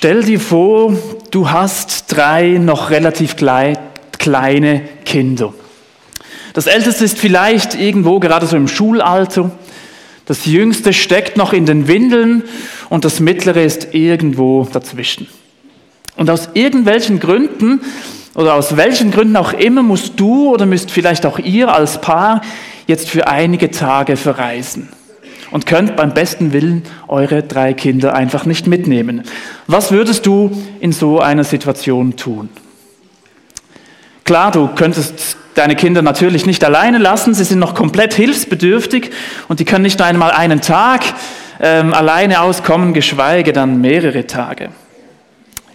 Stell dir vor, du hast drei noch relativ kleine Kinder. Das älteste ist vielleicht irgendwo gerade so im Schulalter. Das jüngste steckt noch in den Windeln und das mittlere ist irgendwo dazwischen. Und aus irgendwelchen Gründen oder aus welchen Gründen auch immer musst du oder müsst vielleicht auch ihr als Paar jetzt für einige Tage verreisen und könnt beim besten Willen eure drei Kinder einfach nicht mitnehmen. Was würdest du in so einer Situation tun? Klar, du könntest deine Kinder natürlich nicht alleine lassen, sie sind noch komplett hilfsbedürftig und die können nicht einmal einen Tag ähm, alleine auskommen, geschweige dann mehrere Tage.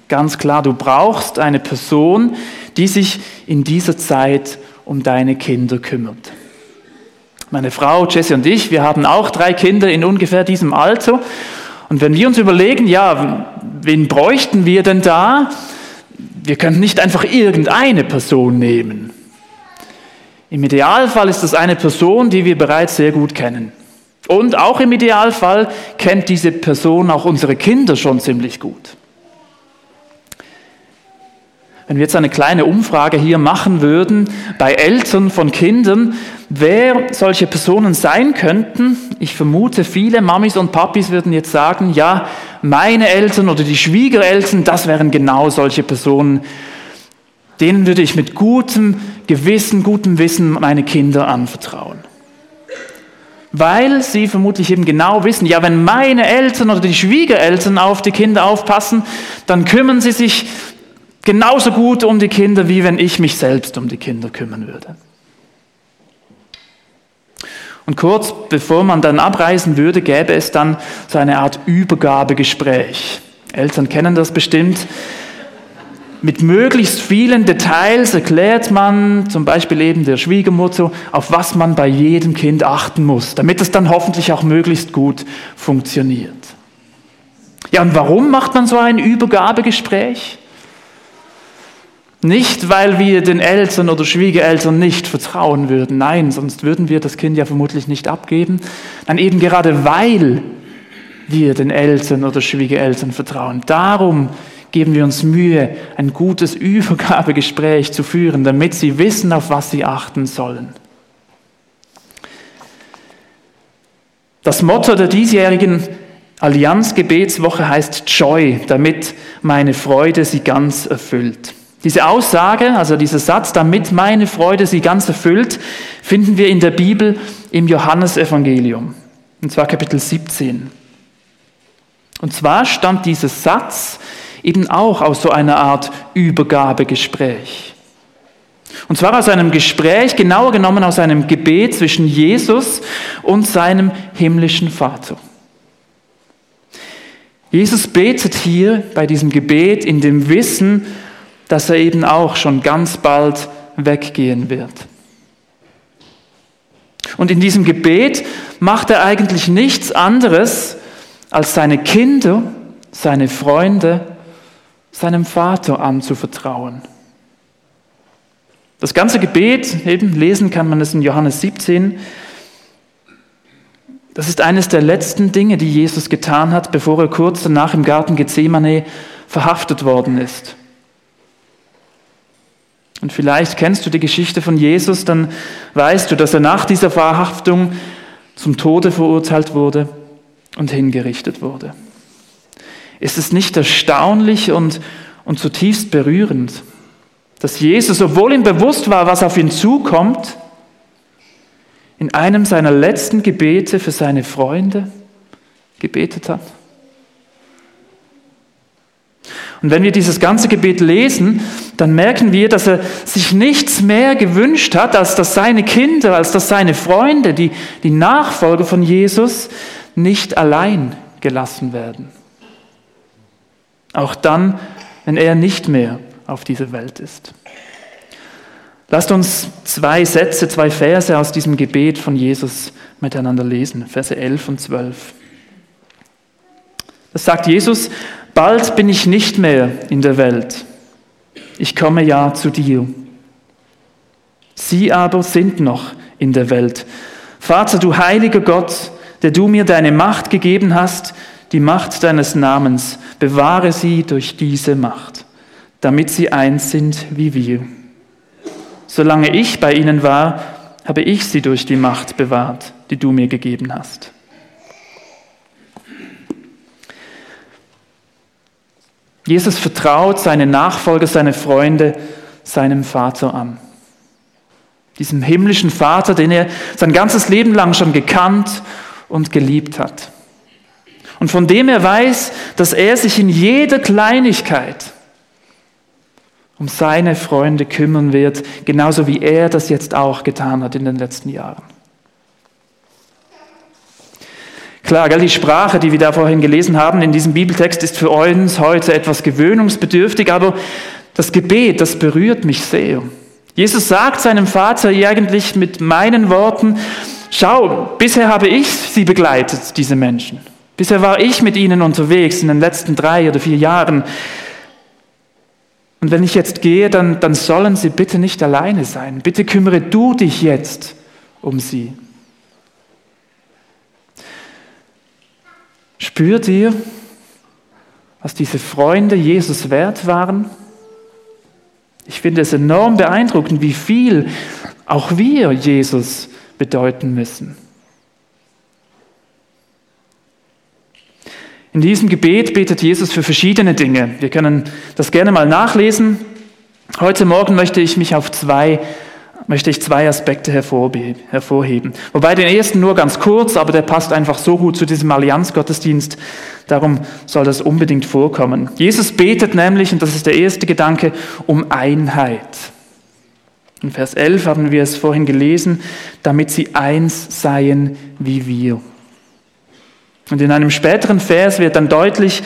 Ganz klar, du brauchst eine Person, die sich in dieser Zeit um deine Kinder kümmert. Meine Frau, Jessie und ich, wir haben auch drei Kinder in ungefähr diesem Alter. Und wenn wir uns überlegen, ja, wen bräuchten wir denn da? Wir können nicht einfach irgendeine Person nehmen. Im Idealfall ist das eine Person, die wir bereits sehr gut kennen. Und auch im Idealfall kennt diese Person auch unsere Kinder schon ziemlich gut. Wenn wir jetzt eine kleine Umfrage hier machen würden bei Eltern von Kindern, wer solche Personen sein könnten, ich vermute, viele Mamis und Papis würden jetzt sagen, ja, meine Eltern oder die Schwiegereltern, das wären genau solche Personen, denen würde ich mit gutem Gewissen, gutem Wissen meine Kinder anvertrauen. Weil sie vermutlich eben genau wissen, ja, wenn meine Eltern oder die Schwiegereltern auf die Kinder aufpassen, dann kümmern sie sich genauso gut um die Kinder, wie wenn ich mich selbst um die Kinder kümmern würde. Und kurz bevor man dann abreisen würde, gäbe es dann so eine Art Übergabegespräch. Eltern kennen das bestimmt. Mit möglichst vielen Details erklärt man zum Beispiel eben der Schwiegermutter, auf was man bei jedem Kind achten muss, damit es dann hoffentlich auch möglichst gut funktioniert. Ja, und warum macht man so ein Übergabegespräch? Nicht, weil wir den Eltern oder Schwiegereltern nicht vertrauen würden, nein, sonst würden wir das Kind ja vermutlich nicht abgeben. Dann eben gerade weil wir den Eltern oder Schwiegereltern vertrauen. Darum geben wir uns Mühe, ein gutes Übergabegespräch zu führen, damit sie wissen, auf was sie achten sollen. Das Motto der diesjährigen Allianzgebetswoche heißt Joy, damit meine Freude sie ganz erfüllt. Diese Aussage, also dieser Satz, damit meine Freude sie ganz erfüllt, finden wir in der Bibel im Johannesevangelium, und zwar Kapitel 17. Und zwar stammt dieser Satz eben auch aus so einer Art Übergabegespräch. Und zwar aus einem Gespräch, genauer genommen aus einem Gebet zwischen Jesus und seinem himmlischen Vater. Jesus betet hier bei diesem Gebet in dem Wissen, dass er eben auch schon ganz bald weggehen wird. Und in diesem Gebet macht er eigentlich nichts anderes, als seine Kinder, seine Freunde, seinem Vater anzuvertrauen. Das ganze Gebet, eben lesen kann man es in Johannes 17, das ist eines der letzten Dinge, die Jesus getan hat, bevor er kurz danach im Garten Gethsemane verhaftet worden ist. Und vielleicht kennst du die Geschichte von Jesus, dann weißt du, dass er nach dieser Verhaftung zum Tode verurteilt wurde und hingerichtet wurde. Ist es nicht erstaunlich und, und zutiefst berührend, dass Jesus, obwohl ihm bewusst war, was auf ihn zukommt, in einem seiner letzten Gebete für seine Freunde gebetet hat? Und wenn wir dieses ganze Gebet lesen, dann merken wir, dass er sich nichts mehr gewünscht hat, als dass seine Kinder, als dass seine Freunde, die, die Nachfolger von Jesus, nicht allein gelassen werden. Auch dann, wenn er nicht mehr auf dieser Welt ist. Lasst uns zwei Sätze, zwei Verse aus diesem Gebet von Jesus miteinander lesen, Verse 11 und 12. Das sagt Jesus, Bald bin ich nicht mehr in der Welt. Ich komme ja zu dir. Sie aber sind noch in der Welt. Vater, du heiliger Gott, der du mir deine Macht gegeben hast, die Macht deines Namens, bewahre sie durch diese Macht, damit sie eins sind wie wir. Solange ich bei ihnen war, habe ich sie durch die Macht bewahrt, die du mir gegeben hast. Jesus vertraut seine Nachfolger, seine Freunde seinem Vater an. Diesem himmlischen Vater, den er sein ganzes Leben lang schon gekannt und geliebt hat. Und von dem er weiß, dass er sich in jeder Kleinigkeit um seine Freunde kümmern wird, genauso wie er das jetzt auch getan hat in den letzten Jahren. Klar, gell, die Sprache, die wir da vorhin gelesen haben in diesem Bibeltext, ist für uns heute etwas gewöhnungsbedürftig, aber das Gebet, das berührt mich sehr. Jesus sagt seinem Vater eigentlich mit meinen Worten, schau, bisher habe ich sie begleitet, diese Menschen. Bisher war ich mit ihnen unterwegs in den letzten drei oder vier Jahren. Und wenn ich jetzt gehe, dann, dann sollen sie bitte nicht alleine sein. Bitte kümmere du dich jetzt um sie. Spürt ihr, was diese Freunde Jesus wert waren? Ich finde es enorm beeindruckend, wie viel auch wir Jesus bedeuten müssen. In diesem Gebet betet Jesus für verschiedene Dinge. Wir können das gerne mal nachlesen. Heute Morgen möchte ich mich auf zwei möchte ich zwei Aspekte hervorheben. Wobei den ersten nur ganz kurz, aber der passt einfach so gut zu diesem Allianzgottesdienst. Darum soll das unbedingt vorkommen. Jesus betet nämlich, und das ist der erste Gedanke, um Einheit. In Vers 11 haben wir es vorhin gelesen, damit sie eins seien wie wir. Und in einem späteren Vers wird dann deutlich,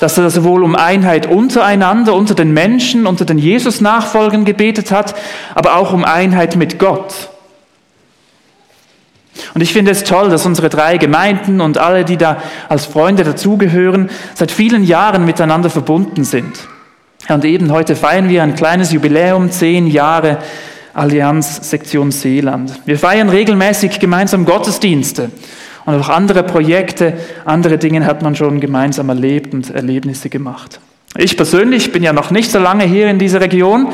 dass er sowohl um Einheit untereinander, unter den Menschen, unter den Jesus-Nachfolgern gebetet hat, aber auch um Einheit mit Gott. Und ich finde es toll, dass unsere drei Gemeinden und alle, die da als Freunde dazugehören, seit vielen Jahren miteinander verbunden sind. Und eben heute feiern wir ein kleines Jubiläum, zehn Jahre Allianz Sektion Seeland. Wir feiern regelmäßig gemeinsam Gottesdienste. Und auch andere Projekte, andere Dinge hat man schon gemeinsam erlebt und Erlebnisse gemacht. Ich persönlich bin ja noch nicht so lange hier in dieser Region,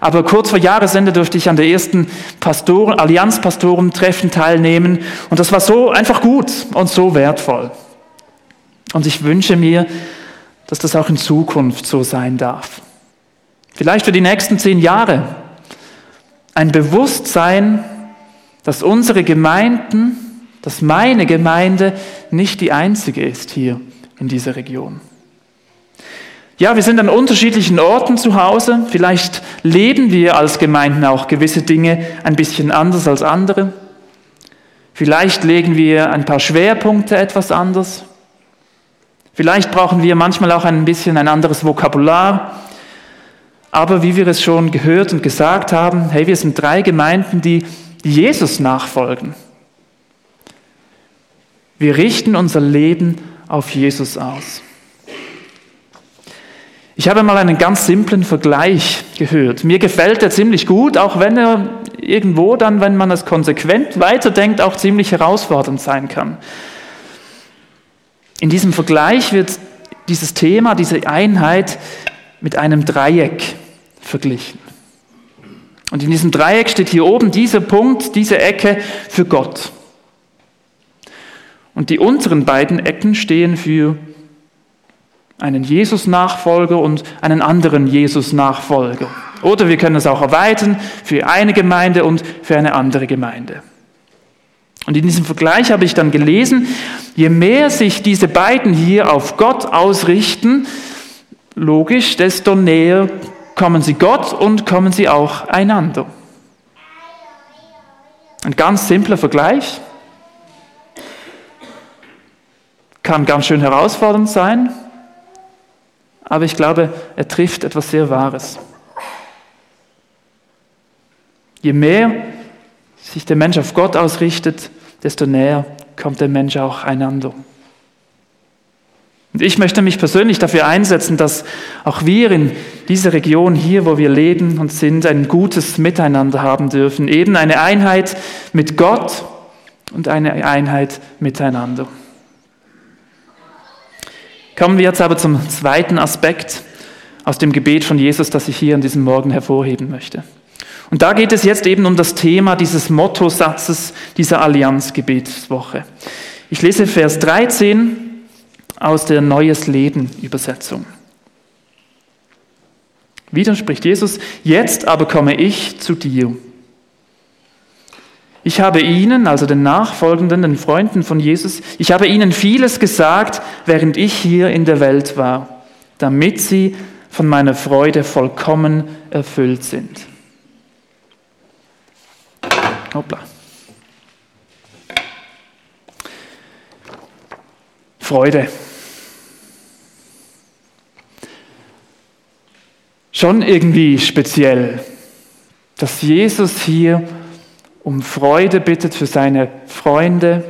aber kurz vor Jahresende durfte ich an der ersten Pastoren, Allianzpastoren-Treffen teilnehmen und das war so einfach gut und so wertvoll. Und ich wünsche mir, dass das auch in Zukunft so sein darf. Vielleicht für die nächsten zehn Jahre. Ein Bewusstsein, dass unsere Gemeinden dass meine Gemeinde nicht die einzige ist hier in dieser Region. Ja, wir sind an unterschiedlichen Orten zu Hause. Vielleicht leben wir als Gemeinden auch gewisse Dinge ein bisschen anders als andere. Vielleicht legen wir ein paar Schwerpunkte etwas anders. Vielleicht brauchen wir manchmal auch ein bisschen ein anderes Vokabular. Aber wie wir es schon gehört und gesagt haben, hey, wir sind drei Gemeinden, die Jesus nachfolgen. Wir richten unser Leben auf Jesus aus. Ich habe mal einen ganz simplen Vergleich gehört. Mir gefällt er ziemlich gut, auch wenn er irgendwo dann, wenn man es konsequent weiterdenkt, auch ziemlich herausfordernd sein kann. In diesem Vergleich wird dieses Thema, diese Einheit mit einem Dreieck verglichen. Und in diesem Dreieck steht hier oben dieser Punkt, diese Ecke für Gott. Und die unteren beiden Ecken stehen für einen Jesus-Nachfolger und einen anderen Jesus-Nachfolger. Oder wir können es auch erweitern für eine Gemeinde und für eine andere Gemeinde. Und in diesem Vergleich habe ich dann gelesen, je mehr sich diese beiden hier auf Gott ausrichten, logisch, desto näher kommen sie Gott und kommen sie auch einander. Ein ganz simpler Vergleich. Kann ganz schön herausfordernd sein, aber ich glaube, er trifft etwas sehr Wahres. Je mehr sich der Mensch auf Gott ausrichtet, desto näher kommt der Mensch auch einander. Und ich möchte mich persönlich dafür einsetzen, dass auch wir in dieser Region hier, wo wir leben und sind, ein gutes Miteinander haben dürfen. Eben eine Einheit mit Gott und eine Einheit miteinander. Kommen wir jetzt aber zum zweiten Aspekt aus dem Gebet von Jesus, das ich hier an diesem Morgen hervorheben möchte. Und da geht es jetzt eben um das Thema dieses Mottosatzes dieser Allianzgebetswoche. Ich lese Vers 13 aus der Neues Leben Übersetzung. Wieder spricht Jesus, jetzt aber komme ich zu dir. Ich habe ihnen, also den Nachfolgenden, den Freunden von Jesus, ich habe ihnen vieles gesagt, während ich hier in der Welt war, damit sie von meiner Freude vollkommen erfüllt sind. Hoppla. Freude. Schon irgendwie speziell, dass Jesus hier um Freude bittet für seine Freunde,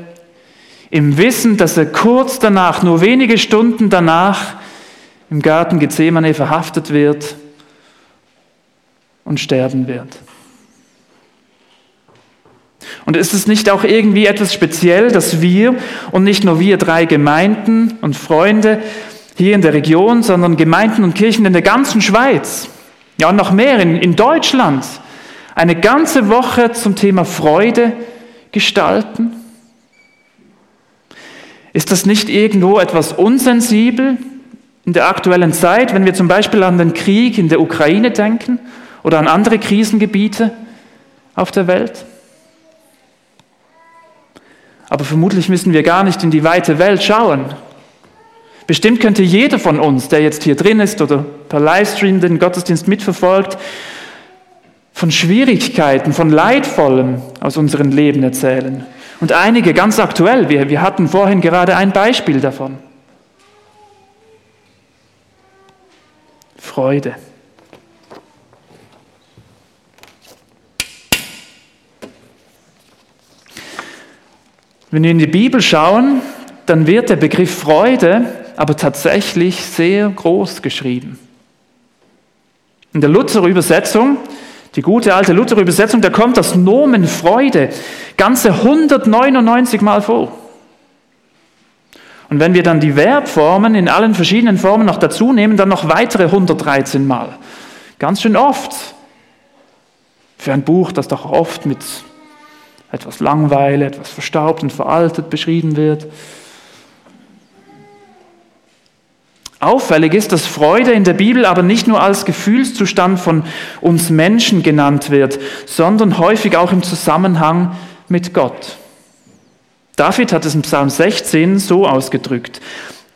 im Wissen, dass er kurz danach, nur wenige Stunden danach, im Garten Gethsemane verhaftet wird und sterben wird. Und ist es nicht auch irgendwie etwas speziell, dass wir und nicht nur wir drei Gemeinden und Freunde hier in der Region, sondern Gemeinden und Kirchen in der ganzen Schweiz, ja und noch mehr in, in Deutschland, eine ganze Woche zum Thema Freude gestalten? Ist das nicht irgendwo etwas unsensibel in der aktuellen Zeit, wenn wir zum Beispiel an den Krieg in der Ukraine denken oder an andere Krisengebiete auf der Welt? Aber vermutlich müssen wir gar nicht in die weite Welt schauen. Bestimmt könnte jeder von uns, der jetzt hier drin ist oder per Livestream den Gottesdienst mitverfolgt, von Schwierigkeiten, von Leidvollem aus unserem Leben erzählen. Und einige ganz aktuell, wir, wir hatten vorhin gerade ein Beispiel davon. Freude. Wenn wir in die Bibel schauen, dann wird der Begriff Freude aber tatsächlich sehr groß geschrieben. In der Luther-Übersetzung, die gute alte Luther-Übersetzung, da kommt das Nomen Freude ganze 199 Mal vor. Und wenn wir dann die Verbformen in allen verschiedenen Formen noch dazu nehmen, dann noch weitere 113 Mal. Ganz schön oft. Für ein Buch, das doch oft mit etwas Langweile, etwas verstaubt und veraltet beschrieben wird. Auffällig ist, dass Freude in der Bibel aber nicht nur als Gefühlszustand von uns Menschen genannt wird, sondern häufig auch im Zusammenhang mit Gott. David hat es im Psalm 16 so ausgedrückt.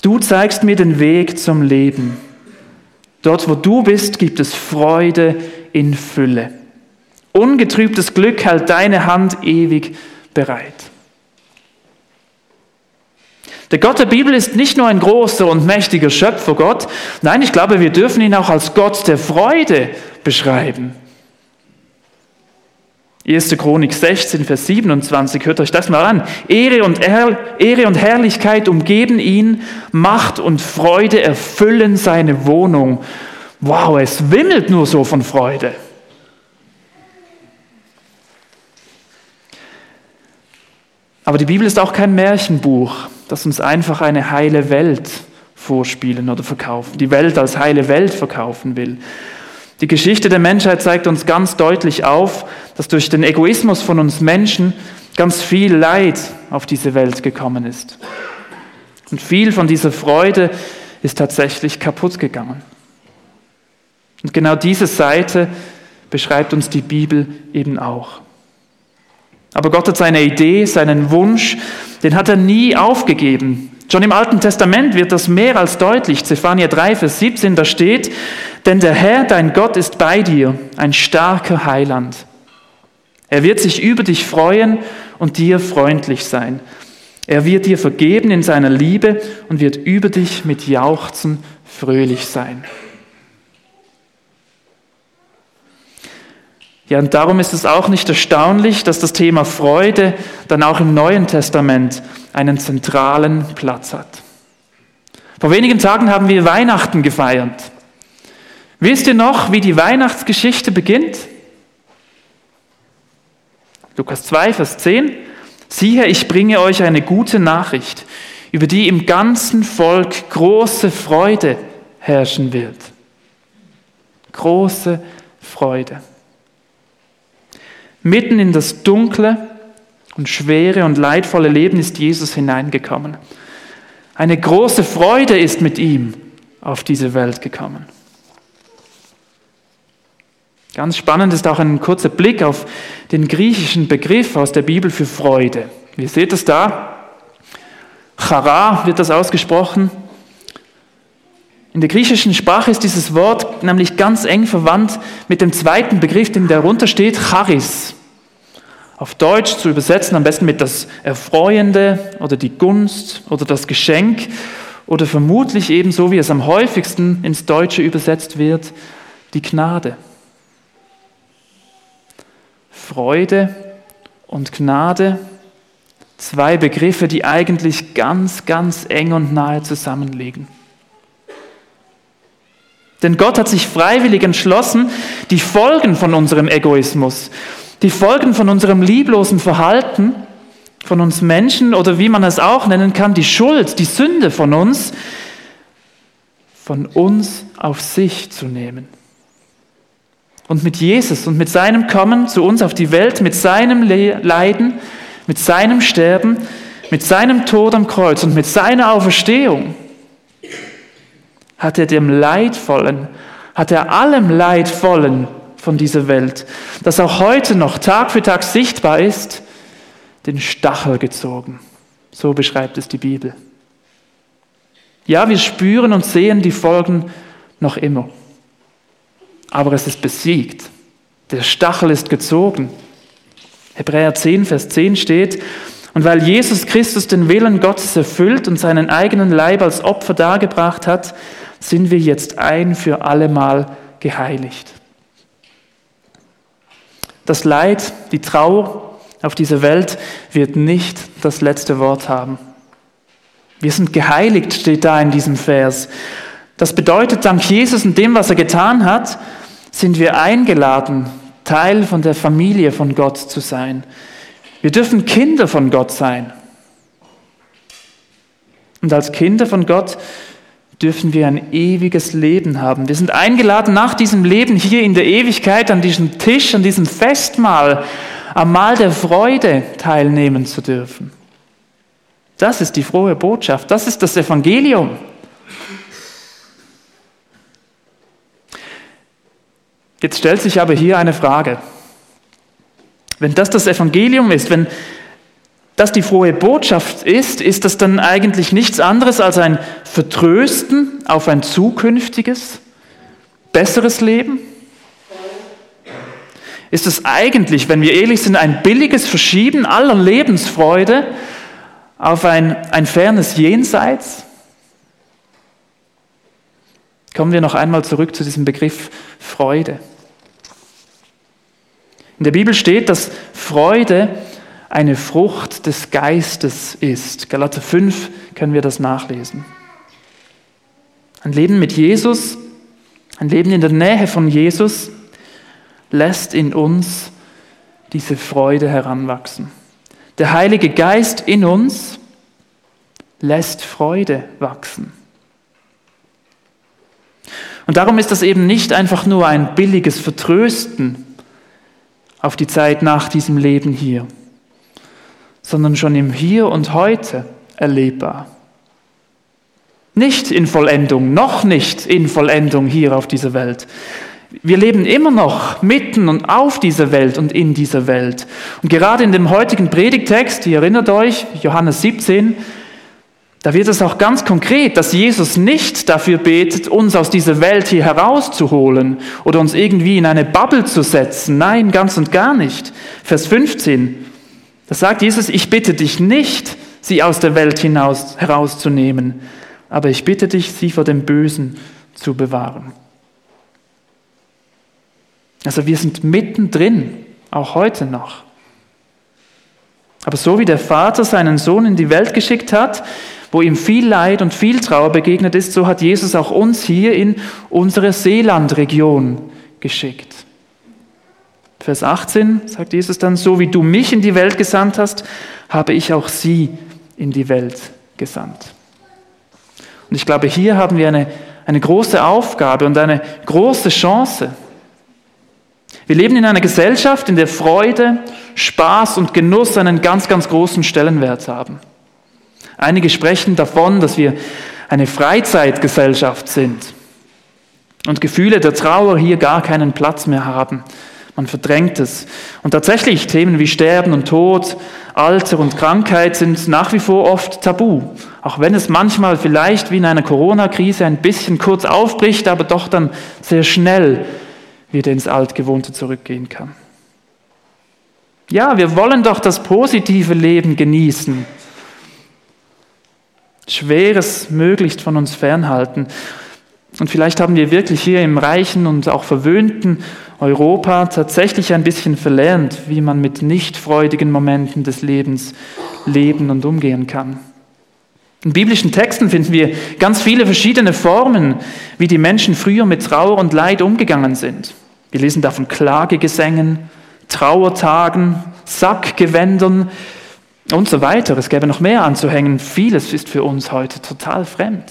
Du zeigst mir den Weg zum Leben. Dort, wo du bist, gibt es Freude in Fülle. Ungetrübtes Glück hält deine Hand ewig bereit. Der Gott der Bibel ist nicht nur ein großer und mächtiger Schöpfergott, nein, ich glaube, wir dürfen ihn auch als Gott der Freude beschreiben. 1. Chronik 16, Vers 27, hört euch das mal an. Ehre und, Ehre und Herrlichkeit umgeben ihn, Macht und Freude erfüllen seine Wohnung. Wow, es wimmelt nur so von Freude. Aber die Bibel ist auch kein Märchenbuch, das uns einfach eine heile Welt vorspielen oder verkaufen, die Welt als heile Welt verkaufen will. Die Geschichte der Menschheit zeigt uns ganz deutlich auf, dass durch den Egoismus von uns Menschen ganz viel Leid auf diese Welt gekommen ist. Und viel von dieser Freude ist tatsächlich kaputt gegangen. Und genau diese Seite beschreibt uns die Bibel eben auch. Aber Gott hat seine Idee, seinen Wunsch, den hat er nie aufgegeben. Schon im Alten Testament wird das mehr als deutlich. Zephania 3, Vers 17, da steht, denn der Herr, dein Gott, ist bei dir, ein starker Heiland. Er wird sich über dich freuen und dir freundlich sein. Er wird dir vergeben in seiner Liebe und wird über dich mit Jauchzen fröhlich sein. Ja, und darum ist es auch nicht erstaunlich, dass das Thema Freude dann auch im Neuen Testament einen zentralen Platz hat. Vor wenigen Tagen haben wir Weihnachten gefeiert. Wisst ihr noch, wie die Weihnachtsgeschichte beginnt? Lukas 2, Vers 10. Siehe, ich bringe euch eine gute Nachricht. über die im ganzen Volk große Freude herrschen wird. Große Freude. Mitten in das dunkle und schwere und leidvolle Leben ist Jesus hineingekommen. Eine große Freude ist mit ihm auf diese Welt gekommen. Ganz spannend ist auch ein kurzer Blick auf den griechischen Begriff aus der Bibel für Freude. Ihr seht es da. Chara wird das ausgesprochen. In der griechischen Sprache ist dieses Wort nämlich ganz eng verwandt mit dem zweiten Begriff, dem darunter steht, Charis. Auf Deutsch zu übersetzen, am besten mit das Erfreuende oder die Gunst oder das Geschenk oder vermutlich ebenso, wie es am häufigsten ins Deutsche übersetzt wird, die Gnade. Freude und Gnade, zwei Begriffe, die eigentlich ganz, ganz eng und nahe zusammenliegen. Denn Gott hat sich freiwillig entschlossen, die Folgen von unserem Egoismus, die Folgen von unserem lieblosen Verhalten, von uns Menschen oder wie man es auch nennen kann, die Schuld, die Sünde von uns, von uns auf sich zu nehmen. Und mit Jesus und mit seinem Kommen zu uns auf die Welt, mit seinem Leiden, mit seinem Sterben, mit seinem Tod am Kreuz und mit seiner Auferstehung hat er dem Leidvollen, hat er allem Leidvollen von dieser Welt, das auch heute noch Tag für Tag sichtbar ist, den Stachel gezogen. So beschreibt es die Bibel. Ja, wir spüren und sehen die Folgen noch immer. Aber es ist besiegt. Der Stachel ist gezogen. Hebräer 10, Vers 10 steht, und weil Jesus Christus den Willen Gottes erfüllt und seinen eigenen Leib als Opfer dargebracht hat, sind wir jetzt ein für allemal geheiligt. Das Leid, die Trauer auf dieser Welt wird nicht das letzte Wort haben. Wir sind geheiligt, steht da in diesem Vers. Das bedeutet, dank Jesus und dem, was er getan hat, sind wir eingeladen, Teil von der Familie von Gott zu sein. Wir dürfen Kinder von Gott sein. Und als Kinder von Gott dürfen wir ein ewiges Leben haben. Wir sind eingeladen, nach diesem Leben hier in der Ewigkeit an diesem Tisch, an diesem Festmahl, am Mahl der Freude teilnehmen zu dürfen. Das ist die frohe Botschaft, das ist das Evangelium. Jetzt stellt sich aber hier eine Frage. Wenn das das Evangelium ist, wenn das die frohe Botschaft ist, ist das dann eigentlich nichts anderes als ein Vertrösten auf ein zukünftiges, besseres Leben? Ist es eigentlich, wenn wir ehrlich sind, ein billiges Verschieben aller Lebensfreude auf ein, ein fernes Jenseits? Kommen wir noch einmal zurück zu diesem Begriff Freude. In der Bibel steht, dass Freude eine Frucht des Geistes ist. Galater 5 können wir das nachlesen. Ein Leben mit Jesus, ein Leben in der Nähe von Jesus lässt in uns diese Freude heranwachsen. Der Heilige Geist in uns lässt Freude wachsen. Und darum ist das eben nicht einfach nur ein billiges Vertrösten auf die Zeit nach diesem Leben hier, sondern schon im Hier und Heute erlebbar. Nicht in Vollendung, noch nicht in Vollendung hier auf dieser Welt. Wir leben immer noch mitten und auf dieser Welt und in dieser Welt. Und gerade in dem heutigen Predigtext, ihr erinnert euch, Johannes 17, da wird es auch ganz konkret, dass Jesus nicht dafür betet, uns aus dieser Welt hier herauszuholen oder uns irgendwie in eine Bubble zu setzen. Nein, ganz und gar nicht. Vers 15. Da sagt Jesus, ich bitte dich nicht, sie aus der Welt hinaus herauszunehmen, aber ich bitte dich, sie vor dem Bösen zu bewahren. Also wir sind mittendrin, auch heute noch. Aber so wie der Vater seinen Sohn in die Welt geschickt hat, wo ihm viel Leid und viel Trauer begegnet ist, so hat Jesus auch uns hier in unsere Seelandregion geschickt. Vers 18 sagt Jesus dann, so wie du mich in die Welt gesandt hast, habe ich auch sie in die Welt gesandt. Und ich glaube, hier haben wir eine, eine große Aufgabe und eine große Chance. Wir leben in einer Gesellschaft, in der Freude, Spaß und Genuss einen ganz, ganz großen Stellenwert haben. Einige sprechen davon, dass wir eine Freizeitgesellschaft sind und Gefühle der Trauer hier gar keinen Platz mehr haben. Man verdrängt es. Und tatsächlich Themen wie Sterben und Tod, Alter und Krankheit sind nach wie vor oft tabu. Auch wenn es manchmal vielleicht wie in einer Corona-Krise ein bisschen kurz aufbricht, aber doch dann sehr schnell wieder ins Altgewohnte zurückgehen kann. Ja, wir wollen doch das positive Leben genießen. Schweres möglichst von uns fernhalten. Und vielleicht haben wir wirklich hier im reichen und auch verwöhnten Europa tatsächlich ein bisschen verlernt, wie man mit nicht freudigen Momenten des Lebens leben und umgehen kann. In biblischen Texten finden wir ganz viele verschiedene Formen, wie die Menschen früher mit Trauer und Leid umgegangen sind. Wir lesen da von Klagegesängen, Trauertagen, Sackgewändern und so weiter. Es gäbe noch mehr anzuhängen. Vieles ist für uns heute total fremd.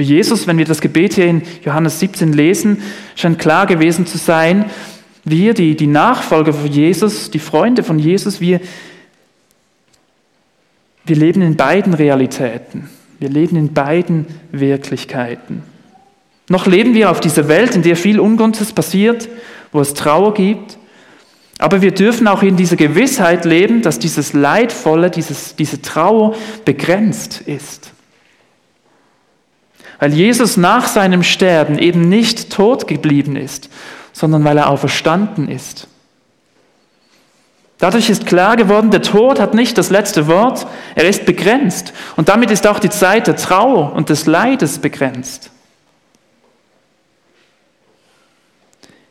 Für Jesus, wenn wir das Gebet hier in Johannes 17 lesen, scheint klar gewesen zu sein, wir, die, die Nachfolger von Jesus, die Freunde von Jesus, wir, wir leben in beiden Realitäten. Wir leben in beiden Wirklichkeiten. Noch leben wir auf dieser Welt, in der viel Ungutes passiert, wo es Trauer gibt. Aber wir dürfen auch in dieser Gewissheit leben, dass dieses Leidvolle, dieses, diese Trauer begrenzt ist. Weil Jesus nach seinem Sterben eben nicht tot geblieben ist, sondern weil er auferstanden ist. Dadurch ist klar geworden, der Tod hat nicht das letzte Wort, er ist begrenzt. Und damit ist auch die Zeit der Trauer und des Leides begrenzt.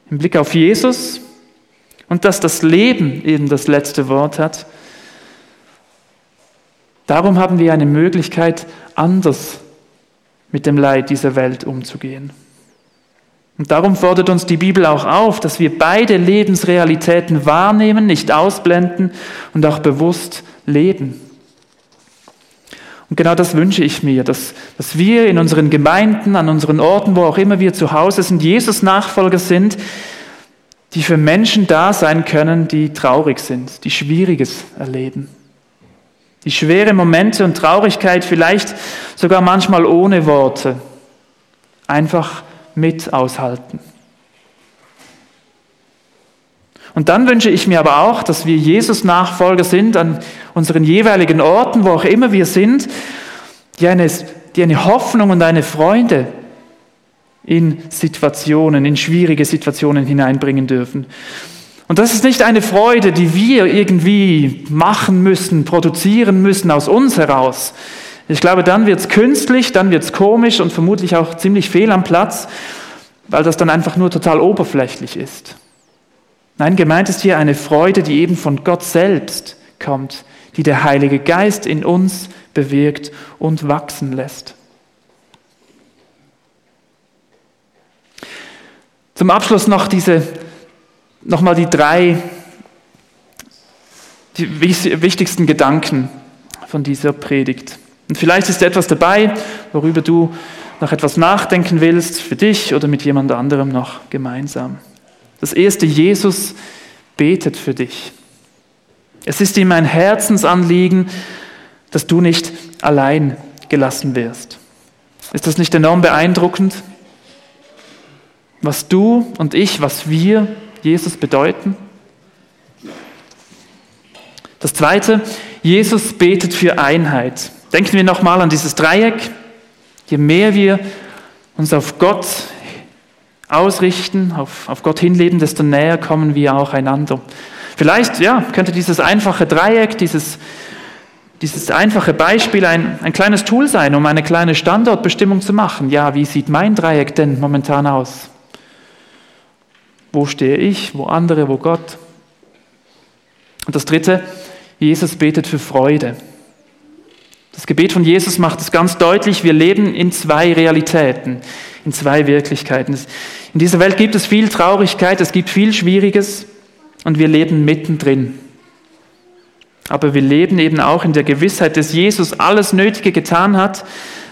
Im Blick auf Jesus und dass das Leben eben das letzte Wort hat, darum haben wir eine Möglichkeit, anders mit dem Leid dieser Welt umzugehen. Und darum fordert uns die Bibel auch auf, dass wir beide Lebensrealitäten wahrnehmen, nicht ausblenden und auch bewusst leben. Und genau das wünsche ich mir, dass, dass wir in unseren Gemeinden, an unseren Orten, wo auch immer wir zu Hause sind, Jesus-Nachfolger sind, die für Menschen da sein können, die traurig sind, die Schwieriges erleben. Die schwere Momente und Traurigkeit vielleicht sogar manchmal ohne Worte. Einfach mit aushalten. Und dann wünsche ich mir aber auch, dass wir Jesus-Nachfolger sind an unseren jeweiligen Orten, wo auch immer wir sind, die eine, die eine Hoffnung und eine Freude in Situationen, in schwierige Situationen hineinbringen dürfen. Und das ist nicht eine Freude, die wir irgendwie machen müssen, produzieren müssen aus uns heraus, ich glaube, dann wird es künstlich, dann wird es komisch und vermutlich auch ziemlich fehl am Platz, weil das dann einfach nur total oberflächlich ist. Nein, gemeint ist hier eine Freude, die eben von Gott selbst kommt, die der Heilige Geist in uns bewirkt und wachsen lässt. Zum Abschluss noch diese, nochmal die drei die wichtigsten Gedanken von dieser Predigt. Und vielleicht ist etwas dabei, worüber du noch etwas nachdenken willst, für dich oder mit jemand anderem noch gemeinsam. Das erste, Jesus betet für dich. Es ist ihm ein Herzensanliegen, dass du nicht allein gelassen wirst. Ist das nicht enorm beeindruckend? Was du und ich, was wir Jesus bedeuten? Das zweite, Jesus betet für Einheit. Denken wir nochmal an dieses Dreieck. Je mehr wir uns auf Gott ausrichten, auf, auf Gott hinleben, desto näher kommen wir auch einander. Vielleicht ja, könnte dieses einfache Dreieck, dieses, dieses einfache Beispiel ein, ein kleines Tool sein, um eine kleine Standortbestimmung zu machen. Ja, wie sieht mein Dreieck denn momentan aus? Wo stehe ich, wo andere, wo Gott? Und das Dritte, Jesus betet für Freude. Das Gebet von Jesus macht es ganz deutlich, wir leben in zwei Realitäten, in zwei Wirklichkeiten. In dieser Welt gibt es viel Traurigkeit, es gibt viel Schwieriges. und wir leben mittendrin. Aber wir leben eben auch in der Gewissheit, dass Jesus alles Nötige getan hat,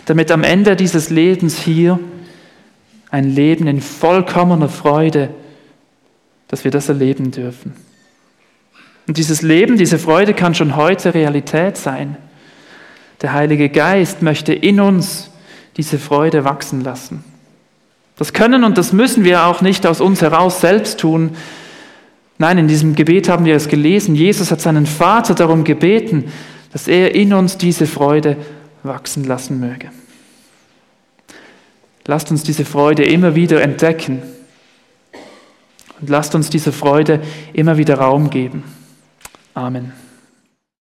damit am Ende dieses Lebens hier ein Leben in vollkommener Freude, dass wir das erleben dürfen. Und dieses Leben, diese Freude kann schon heute Realität sein. Der Heilige Geist möchte in uns diese Freude wachsen lassen. Das können und das müssen wir auch nicht aus uns heraus selbst tun. Nein, in diesem Gebet haben wir es gelesen. Jesus hat seinen Vater darum gebeten, dass er in uns diese Freude wachsen lassen möge. Lasst uns diese Freude immer wieder entdecken und lasst uns dieser Freude immer wieder Raum geben. Amen.